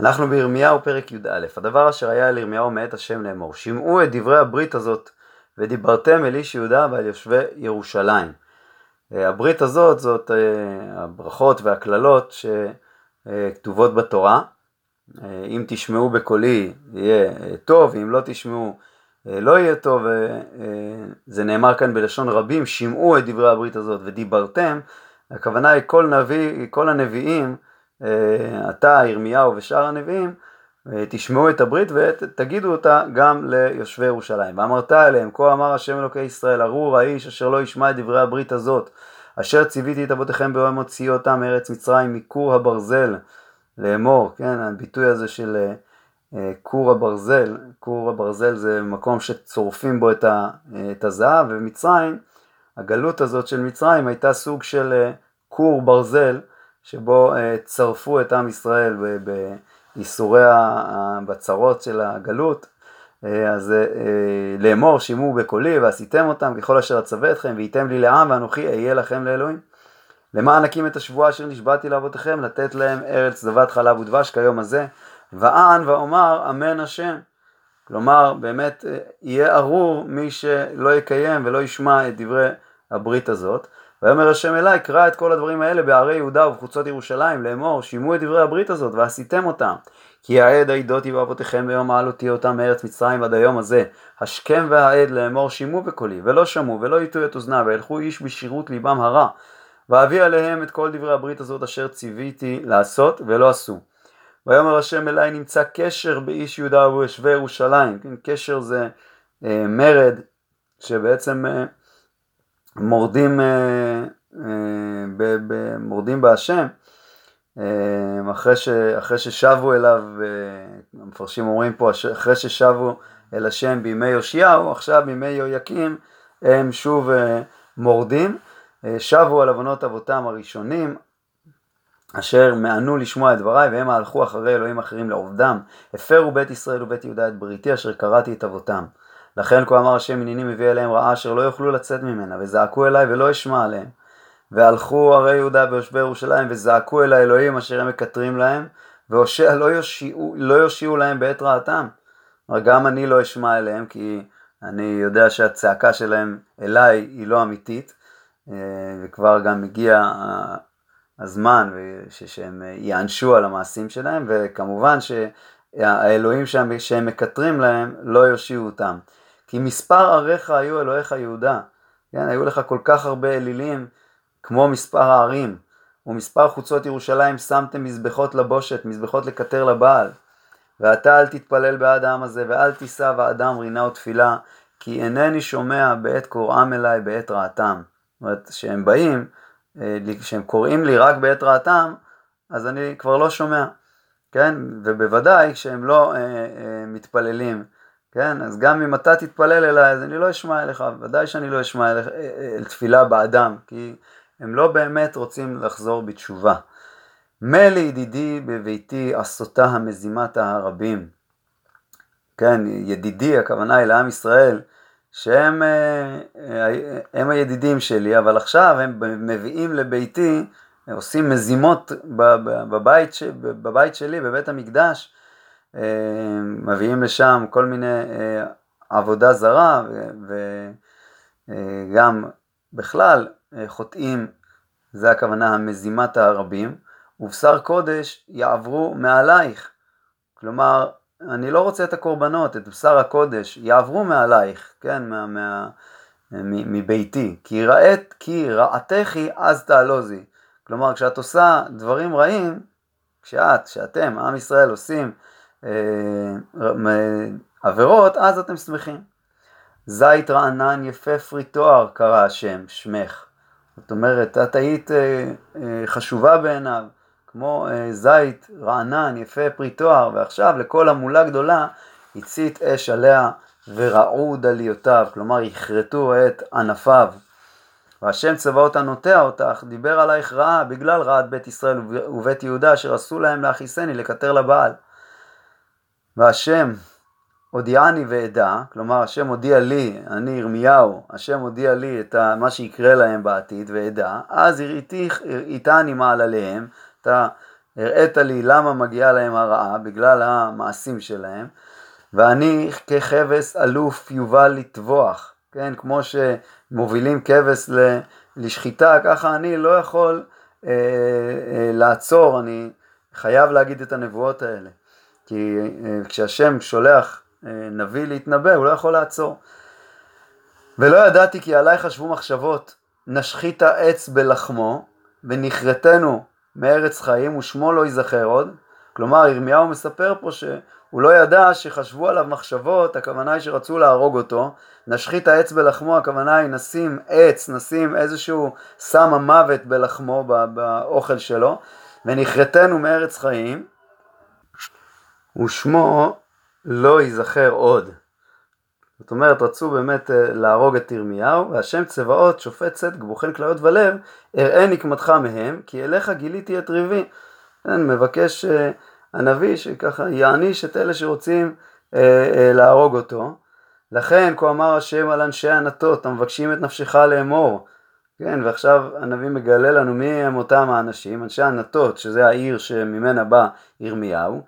אנחנו בירמיהו פרק י"א, הדבר אשר היה אל ירמיהו מאת השם לאמור, שמעו את דברי הברית הזאת ודיברתם אל איש יהודה ועל יושבי ירושלים. אה, הברית הזאת זאת אה, הברכות והקללות שכתובות בתורה, אה, אם תשמעו בקולי יהיה טוב, אם לא תשמעו לא יהיה טוב, זה נאמר כאן בלשון רבים, שמעו את דברי הברית הזאת ודיברתם, הכוונה היא כל נביא, כל הנביאים אתה, ירמיהו ושאר הנביאים, אה, תשמעו את הברית ותגידו אותה גם ליושבי ירושלים. ואמרת אליהם, כה אמר השם אלוקי ישראל, ארור האיש אשר לא ישמע את דברי הברית הזאת, אשר ציוויתי את אבותיכם ביום מוציאי אותם מארץ מצרים מכור הברזל לאמור, כן, הביטוי הזה של אה, כור הברזל, כור הברזל זה מקום שצורפים בו את הזהב, ומצרים, הגלות הזאת של מצרים הייתה סוג של כור ברזל, שבו אה, צרפו את עם ישראל בייסורי הבצרות של הגלות, אה, אז אה, לאמור שימו בקולי ועשיתם אותם ככל אשר אצווה אתכם וייתם לי לעם ואנוכי אהיה לכם לאלוהים. למען נקים את השבועה אשר נשבעתי לאבותיכם לתת להם ארץ זבת חלב ודבש כיום הזה ואען ואומר אמן השם. כלומר באמת יהיה ארור מי שלא יקיים ולא ישמע את דברי הברית הזאת ויאמר השם אלי קרא את כל הדברים האלה בערי יהודה ובחוצות ירושלים לאמור שימו את דברי הברית הזאת ועשיתם אותם. כי העד העידותי באבותיכם ביום מעלותי אותם מארץ מצרים עד היום הזה. השכם והעד לאמור שימו בקולי ולא שמעו ולא יטו את אוזנה וילכו איש בשירות ליבם הרע. ואביא עליהם את כל דברי הברית הזאת אשר ציוויתי לעשות ולא עשו. ויאמר השם אלי נמצא קשר באיש יהודה וביושבי ירושלים. כן, קשר זה אה, מרד שבעצם אה, מורדים, אה, אה, מורדים בהשם, אה, אחרי, ש, אחרי ששבו אליו, המפרשים אומרים פה, אחרי ששבו אל השם בימי יאשיהו, עכשיו בימי יהויקים הם שוב מורדים, שבו על עוונות אבותם הראשונים, אשר מענו לשמוע את דבריי והם הלכו אחרי אלוהים אחרים לעובדם, הפרו בית ישראל ובית יהודה את בריתי אשר קראתי את אבותם. לכן כה אמר השם הנני מביא אליהם רעה אשר לא יוכלו לצאת ממנה וזעקו אליי ולא אשמע עליהם. והלכו ערי יהודה ויושבי ירושלים וזעקו אל האלוהים אשר הם מקטרים להם והושע לא יושיעו, לא יושיעו להם בעת רעתם. גם אני לא אשמע אליהם כי אני יודע שהצעקה שלהם אליי היא לא אמיתית אה, וכבר גם הגיע הזמן שהם יענשו על המעשים שלהם וכמובן שהאלוהים שהם מקטרים להם לא יושיעו אותם כי מספר עריך היו אלוהיך יהודה. כן, היו לך כל כך הרבה אלילים כמו מספר הערים, ומספר חוצות ירושלים שמתם מזבחות לבושת, מזבחות לקטר לבעל. ואתה אל תתפלל בעד העם הזה, ואל תישא ואדם רינה ותפילה, כי אינני שומע בעת קוראם אליי בעת רעתם. זאת אומרת, כשהם באים, אה, כשהם קוראים לי רק בעת רעתם, אז אני כבר לא שומע, כן? ובוודאי כשהם לא אה, אה, מתפללים כן, אז גם אם אתה תתפלל אליי, אז אני לא אשמע אליך, ודאי שאני לא אשמע אל אה, אה, תפילה באדם, כי הם לא באמת רוצים לחזור בתשובה. מלי ידידי בביתי עשותה המזימת הרבים. כן, ידידי, הכוונה היא לעם ישראל, שהם אה, הם הידידים שלי, אבל עכשיו הם מביאים לביתי, עושים מזימות בבית, בבית שלי, בבית המקדש, מביאים לשם כל מיני אה, עבודה זרה וגם אה, בכלל חוטאים, זה הכוונה המזימת הרבים, ובשר קודש יעברו מעלייך. כלומר, אני לא רוצה את הקורבנות, את בשר הקודש, יעברו מעלייך, כן, מה, מה, מביתי. כי רעת, כי רעתך אז תעלוזי. כלומר, כשאת עושה דברים רעים, כשאת, כשאתם, עם ישראל עושים אה, עבירות, אז אתם שמחים. זית רענן יפה פרי תואר קרא השם, שמך. זאת אומרת, את היית אה, אה, חשובה בעיניו, כמו זית רענן יפה פרי תואר, ועכשיו לכל המולה גדולה הצית אש עליה ורעו דליותיו, כלומר יכרתו את ענפיו. והשם צבאות הנוטע אותך, דיבר עלייך רעה בגלל רעת בית ישראל ובית יהודה אשר עשו להם להכיסני, לקטר לבעל. והשם הודיעני ואדע, כלומר השם הודיע לי, אני ירמיהו, השם הודיע לי את מה שיקרה להם בעתיד ואדע, אז הראיתני מעל עליהם את הראית לי למה מגיעה להם הרעה, בגלל המעשים שלהם, ואני ככבש אלוף יובל לטבוח, כן, כמו שמובילים כבש לשחיטה, ככה אני לא יכול אה, אה, לעצור, אני חייב להגיד את הנבואות האלה. כי אה, כשהשם שולח אה, נביא להתנבא, הוא לא יכול לעצור. ולא ידעתי כי עליי חשבו מחשבות, נשחית עץ בלחמו, ונכרתנו מארץ חיים, ושמו לא ייזכר עוד. כלומר, ירמיהו מספר פה שהוא לא ידע שחשבו עליו מחשבות, הכוונה היא שרצו להרוג אותו. נשחית העץ בלחמו, הכוונה היא נשים עץ, נשים איזשהו סם המוות בלחמו, באוכל שלו, ונכרתנו מארץ חיים, ושמו לא ייזכר עוד. זאת אומרת, רצו באמת אה, להרוג את ירמיהו, והשם צבאות, שופט צדק, בוחן כליות ולב, אראה נקמתך מהם, כי אליך גיליתי את ריבי. כן, מבקש uh, הנביא שככה יעניש את אלה שרוצים uh, uh, להרוג אותו. לכן כה אמר השם על אנשי ענתות המבקשים את נפשך לאמור. כן, ועכשיו הנביא מגלה לנו מי הם אותם האנשים, אנשי ענתות, שזה העיר שממנה בא ירמיהו.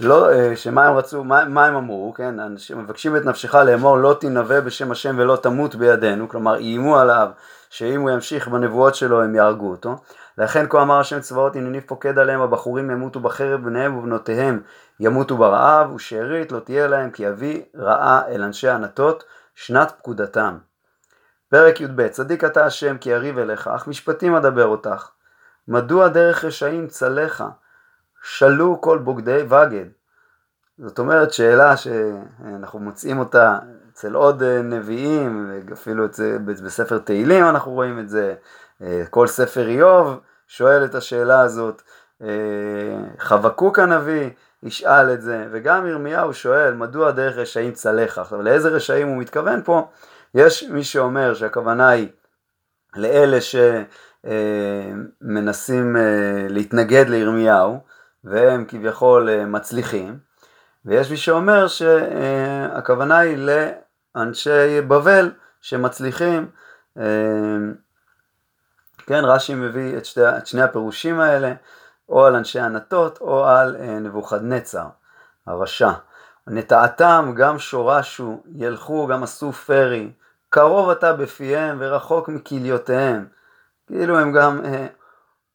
לא, שמה הם רצו, מה, מה הם אמרו, כן, אנשים מבקשים את נפשך לאמור לא תנבא בשם השם ולא תמות בידינו, כלומר איימו עליו שאם הוא ימשיך בנבואות שלו הם יהרגו אותו. לכן כה אמר השם צבאות הנני פוקד עליהם הבחורים ימותו בחרב בניהם ובנותיהם ימותו ברעב ושארית לא תהיה להם כי יביא רעה אל אנשי ענתות שנת פקודתם. פרק י"ב צדיק אתה השם כי יריב אליך אך משפטים אדבר אותך מדוע דרך רשעים צלחה שלו כל בוגדי וגד זאת אומרת שאלה שאנחנו מוצאים אותה אצל עוד נביאים, אפילו בספר תהילים אנחנו רואים את זה, כל ספר איוב שואל את השאלה הזאת, חבקוק הנביא ישאל את זה, וגם ירמיהו שואל מדוע דרך רשעים צלחה. עכשיו לאיזה רשעים הוא מתכוון פה? יש מי שאומר שהכוונה היא לאלה שמנסים להתנגד לירמיהו, והם כביכול מצליחים, ויש מי שאומר שהכוונה היא לאנשי בבל שמצליחים כן, רש"י מביא את, שתי, את שני הפירושים האלה, או על אנשי ענתות או על אה, נבוכדנצר, הרשע. נטעתם גם שורשו, ילכו גם עשו פרי, קרוב אתה בפיהם ורחוק מכליותיהם. כאילו הם גם אה,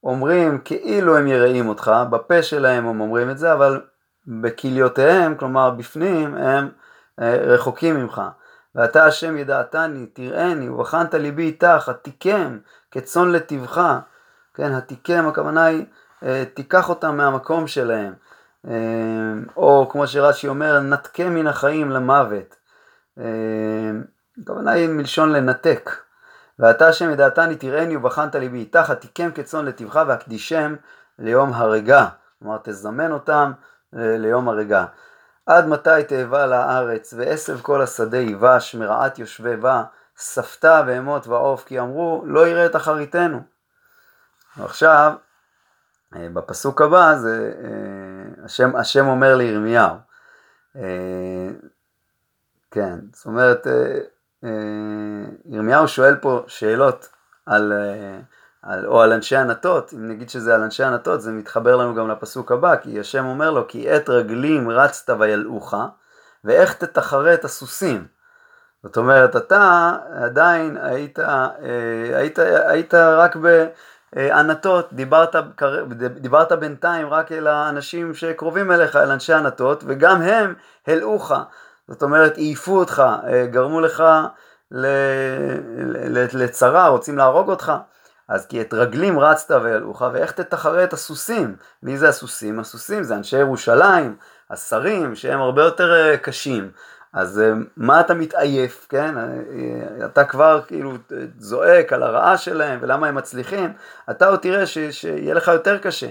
אומרים כאילו הם יראים אותך, בפה שלהם הם אומרים את זה, אבל בכליותיהם, כלומר בפנים, הם אה, רחוקים ממך. ואתה השם ידעתני, תראני, ובחנת ליבי איתך, התיקם, כצאן לטבך, כן, התיקם, הכוונה היא, אה, תיקח אותם מהמקום שלהם, אה, או כמו שרש"י אומר, נתקה מן החיים למוות. הכוונה היא מלשון לנתק. ואתה השם ידעתני תראני ובחנת ליבי איתך, התיקם כצאן לטבך והקדישם ליום הרגה. כלומר, תזמן אותם ליום הרגה. עד מתי תאבה לארץ, ועשב כל השדה יבש, מרעת יושבי בה, ספתה בהמות ועוף, כי אמרו, לא יראה את אחריתנו. ועכשיו, אה, בפסוק הבא, זה אה, השם, השם אומר לירמיהו. אה, כן, זאת אומרת, ירמיהו שואל פה שאלות על, על, או על אנשי ענתות, אם נגיד שזה על אנשי ענתות, זה מתחבר לנו גם לפסוק הבא, כי השם אומר לו, כי עת רגלים רצת וילאוך, ואיך תתחרה את הסוסים. זאת אומרת, אתה עדיין היית, אה, היית, היית רק בענתות, דיברת, דיברת בינתיים רק אל האנשים שקרובים אליך, אל אנשי ענתות, וגם הם הלאוך. זאת אומרת, העיפו אותך, אה, גרמו לך לצרה, רוצים להרוג אותך. אז כי את רגלים רצת וילאוך, ואיך תתחרה את הסוסים? מי זה הסוסים? הסוסים זה אנשי ירושלים, השרים, שהם הרבה יותר אה, קשים. אז אה, מה אתה מתעייף, כן? אתה כבר כאילו זועק על הרעה שלהם ולמה הם מצליחים, אתה עוד תראה ש, שיהיה לך יותר קשה.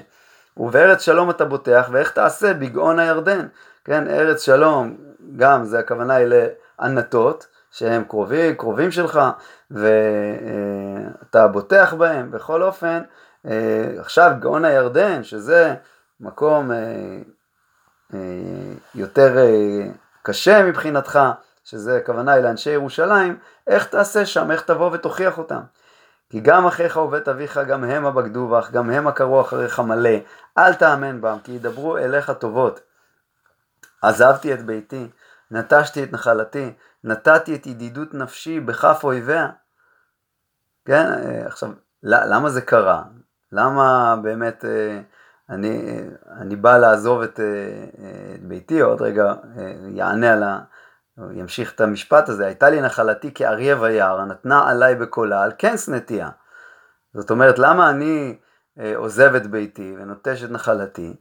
ובארץ שלום אתה בוטח, ואיך תעשה בגאון הירדן, כן? ארץ שלום, גם זה הכוונה היא לענתות, שהם קרובים, קרובים שלך, ואתה בוטח בהם, בכל אופן, אה, עכשיו גאון הירדן, שזה מקום יותר קשה מבחינתך, שזה הכוונה היא לאנשי ירושלים, איך תעשה שם, איך תבוא ותוכיח אותם. כי גם אחיך ובית אביך גם המה בגדו בך, גם המה קראו אחריך מלא, אל תאמן בם, כי ידברו אליך טובות. עזבתי את ביתי, נטשתי את נחלתי, נתתי את ידידות נפשי בכף אויביה. כן, אה, עכשיו, למה זה קרה? למה באמת אה, אני, אני בא לעזוב את, אה, את ביתי, עוד רגע יענה על ה... ימשיך את המשפט הזה, הייתה לי נחלתי כאריה ויער, נתנה עליי בקולה, על כן שנאתיה. זאת אומרת, למה אני עוזב את ביתי ונוטש את נחלתי?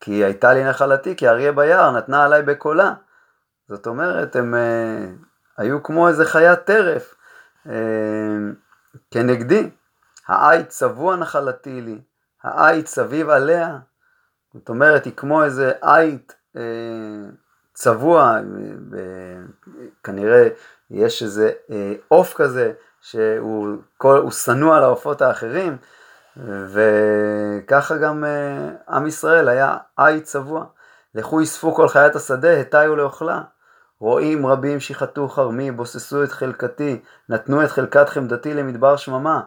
כי הייתה לי נחלתי כאריה ביער, נתנה עליי בקולה. זאת אומרת, הם uh, היו כמו איזה חיית טרף uh, כנגדי. העית צבוע נחלתי לי, העית סביב עליה. זאת אומרת, היא כמו איזה עית uh, צבוע, uh, כנראה יש איזה עוף uh, כזה שהוא שנוא על העופות האחרים, וככה גם uh, עם ישראל היה עית צבוע. לכו יספו כל חיית השדה, הטיו לאוכלה. רועים רבים שיחתו חרמי, בוססו את חלקתי, נתנו את חלקת חמדתי למדבר שממה.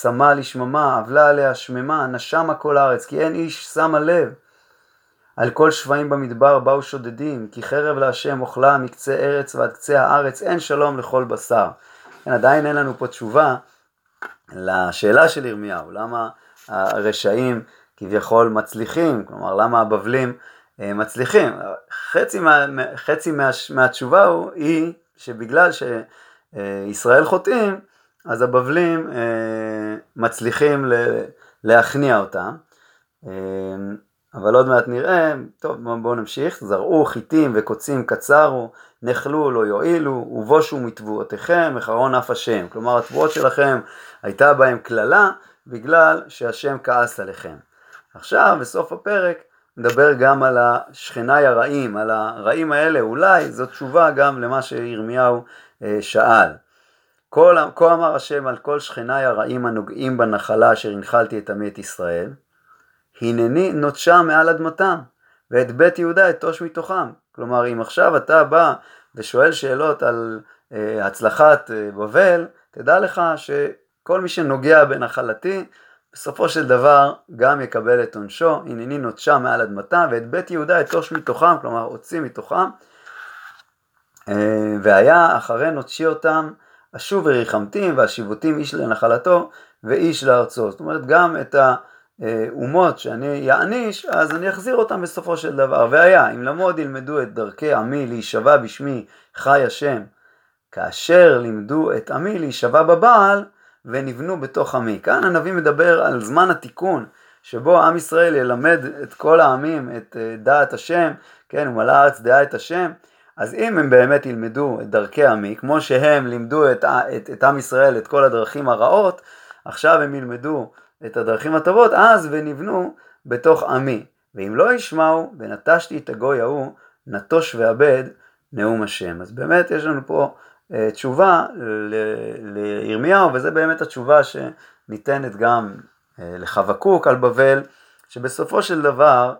שמה לשממה, אבלה עליה שממה, נשמה כל הארץ, כי אין איש שמה לב. על כל שפעים במדבר באו שודדים, כי חרב להשם אוכלה מקצה ארץ ועד קצה הארץ, אין שלום לכל בשר. כן, עדיין אין לנו פה תשובה לשאלה של ירמיהו, למה הרשעים כביכול מצליחים, כלומר למה הבבלים אה, מצליחים. חצי, מה, חצי מה, מהתשובה הוא, היא שבגלל שישראל חוטאים, אז הבבלים אה, מצליחים להכניע אותם. אבל עוד מעט נראה, טוב בואו נמשיך, זרעו חיטים וקוצים קצרו, נחלו לא יועילו, ובושו מתבואותיכם, אחרון אף השם. כלומר התבואות שלכם הייתה בהם קללה, בגלל שהשם כעס עליכם. עכשיו בסוף הפרק נדבר גם על השכניי הרעים, על הרעים האלה, אולי זו תשובה גם למה שירמיהו אה, שאל. כה אמר השם על כל שכניי הרעים הנוגעים בנחלה אשר הנחלתי את עמי את ישראל, הנני נוטשה מעל אדמתם, ואת בית יהודה אטוש מתוכם. כלומר, אם עכשיו אתה בא ושואל שאלות על אה, הצלחת אה, בבל, תדע לך שכל מי שנוגע בנחלתי, בסופו של דבר גם יקבל את עונשו, הנני נוטשה מעל אדמתם, ואת בית יהודה אתוש מתוכם, כלומר הוציא מתוכם, אה, והיה אחרי נוטשי אותם, אשוב וריחמתים והשיבותים איש לנחלתו ואיש לארצו. זאת אומרת גם את האומות שאני אעניש, אז אני אחזיר אותם בסופו של דבר. והיה, אם למוד ילמדו את דרכי עמי להישבע בשמי חי השם, כאשר לימדו את עמי להישבע בבעל, ונבנו בתוך עמי. כאן הנביא מדבר על זמן התיקון, שבו עם ישראל ילמד את כל העמים את אה, דעת השם, כן, ומלא הארץ דעה את השם, אז אם הם באמת ילמדו את דרכי עמי, כמו שהם לימדו את, את, את עם ישראל את כל הדרכים הרעות, עכשיו הם ילמדו את הדרכים הטובות, אז ונבנו בתוך עמי. ואם לא ישמעו, ונטשתי את הגוי ההוא, נטוש ואבד נאום השם. אז באמת יש לנו פה אה, תשובה לירמיהו, וזה באמת התשובה שניתנת גם אה, לחבקוק על בבל, שבסופו של דבר,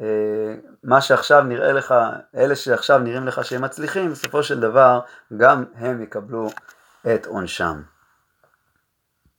אה, מה שעכשיו נראה לך, אלה שעכשיו נראים לך שהם מצליחים, בסופו של דבר גם הם יקבלו את עונשם.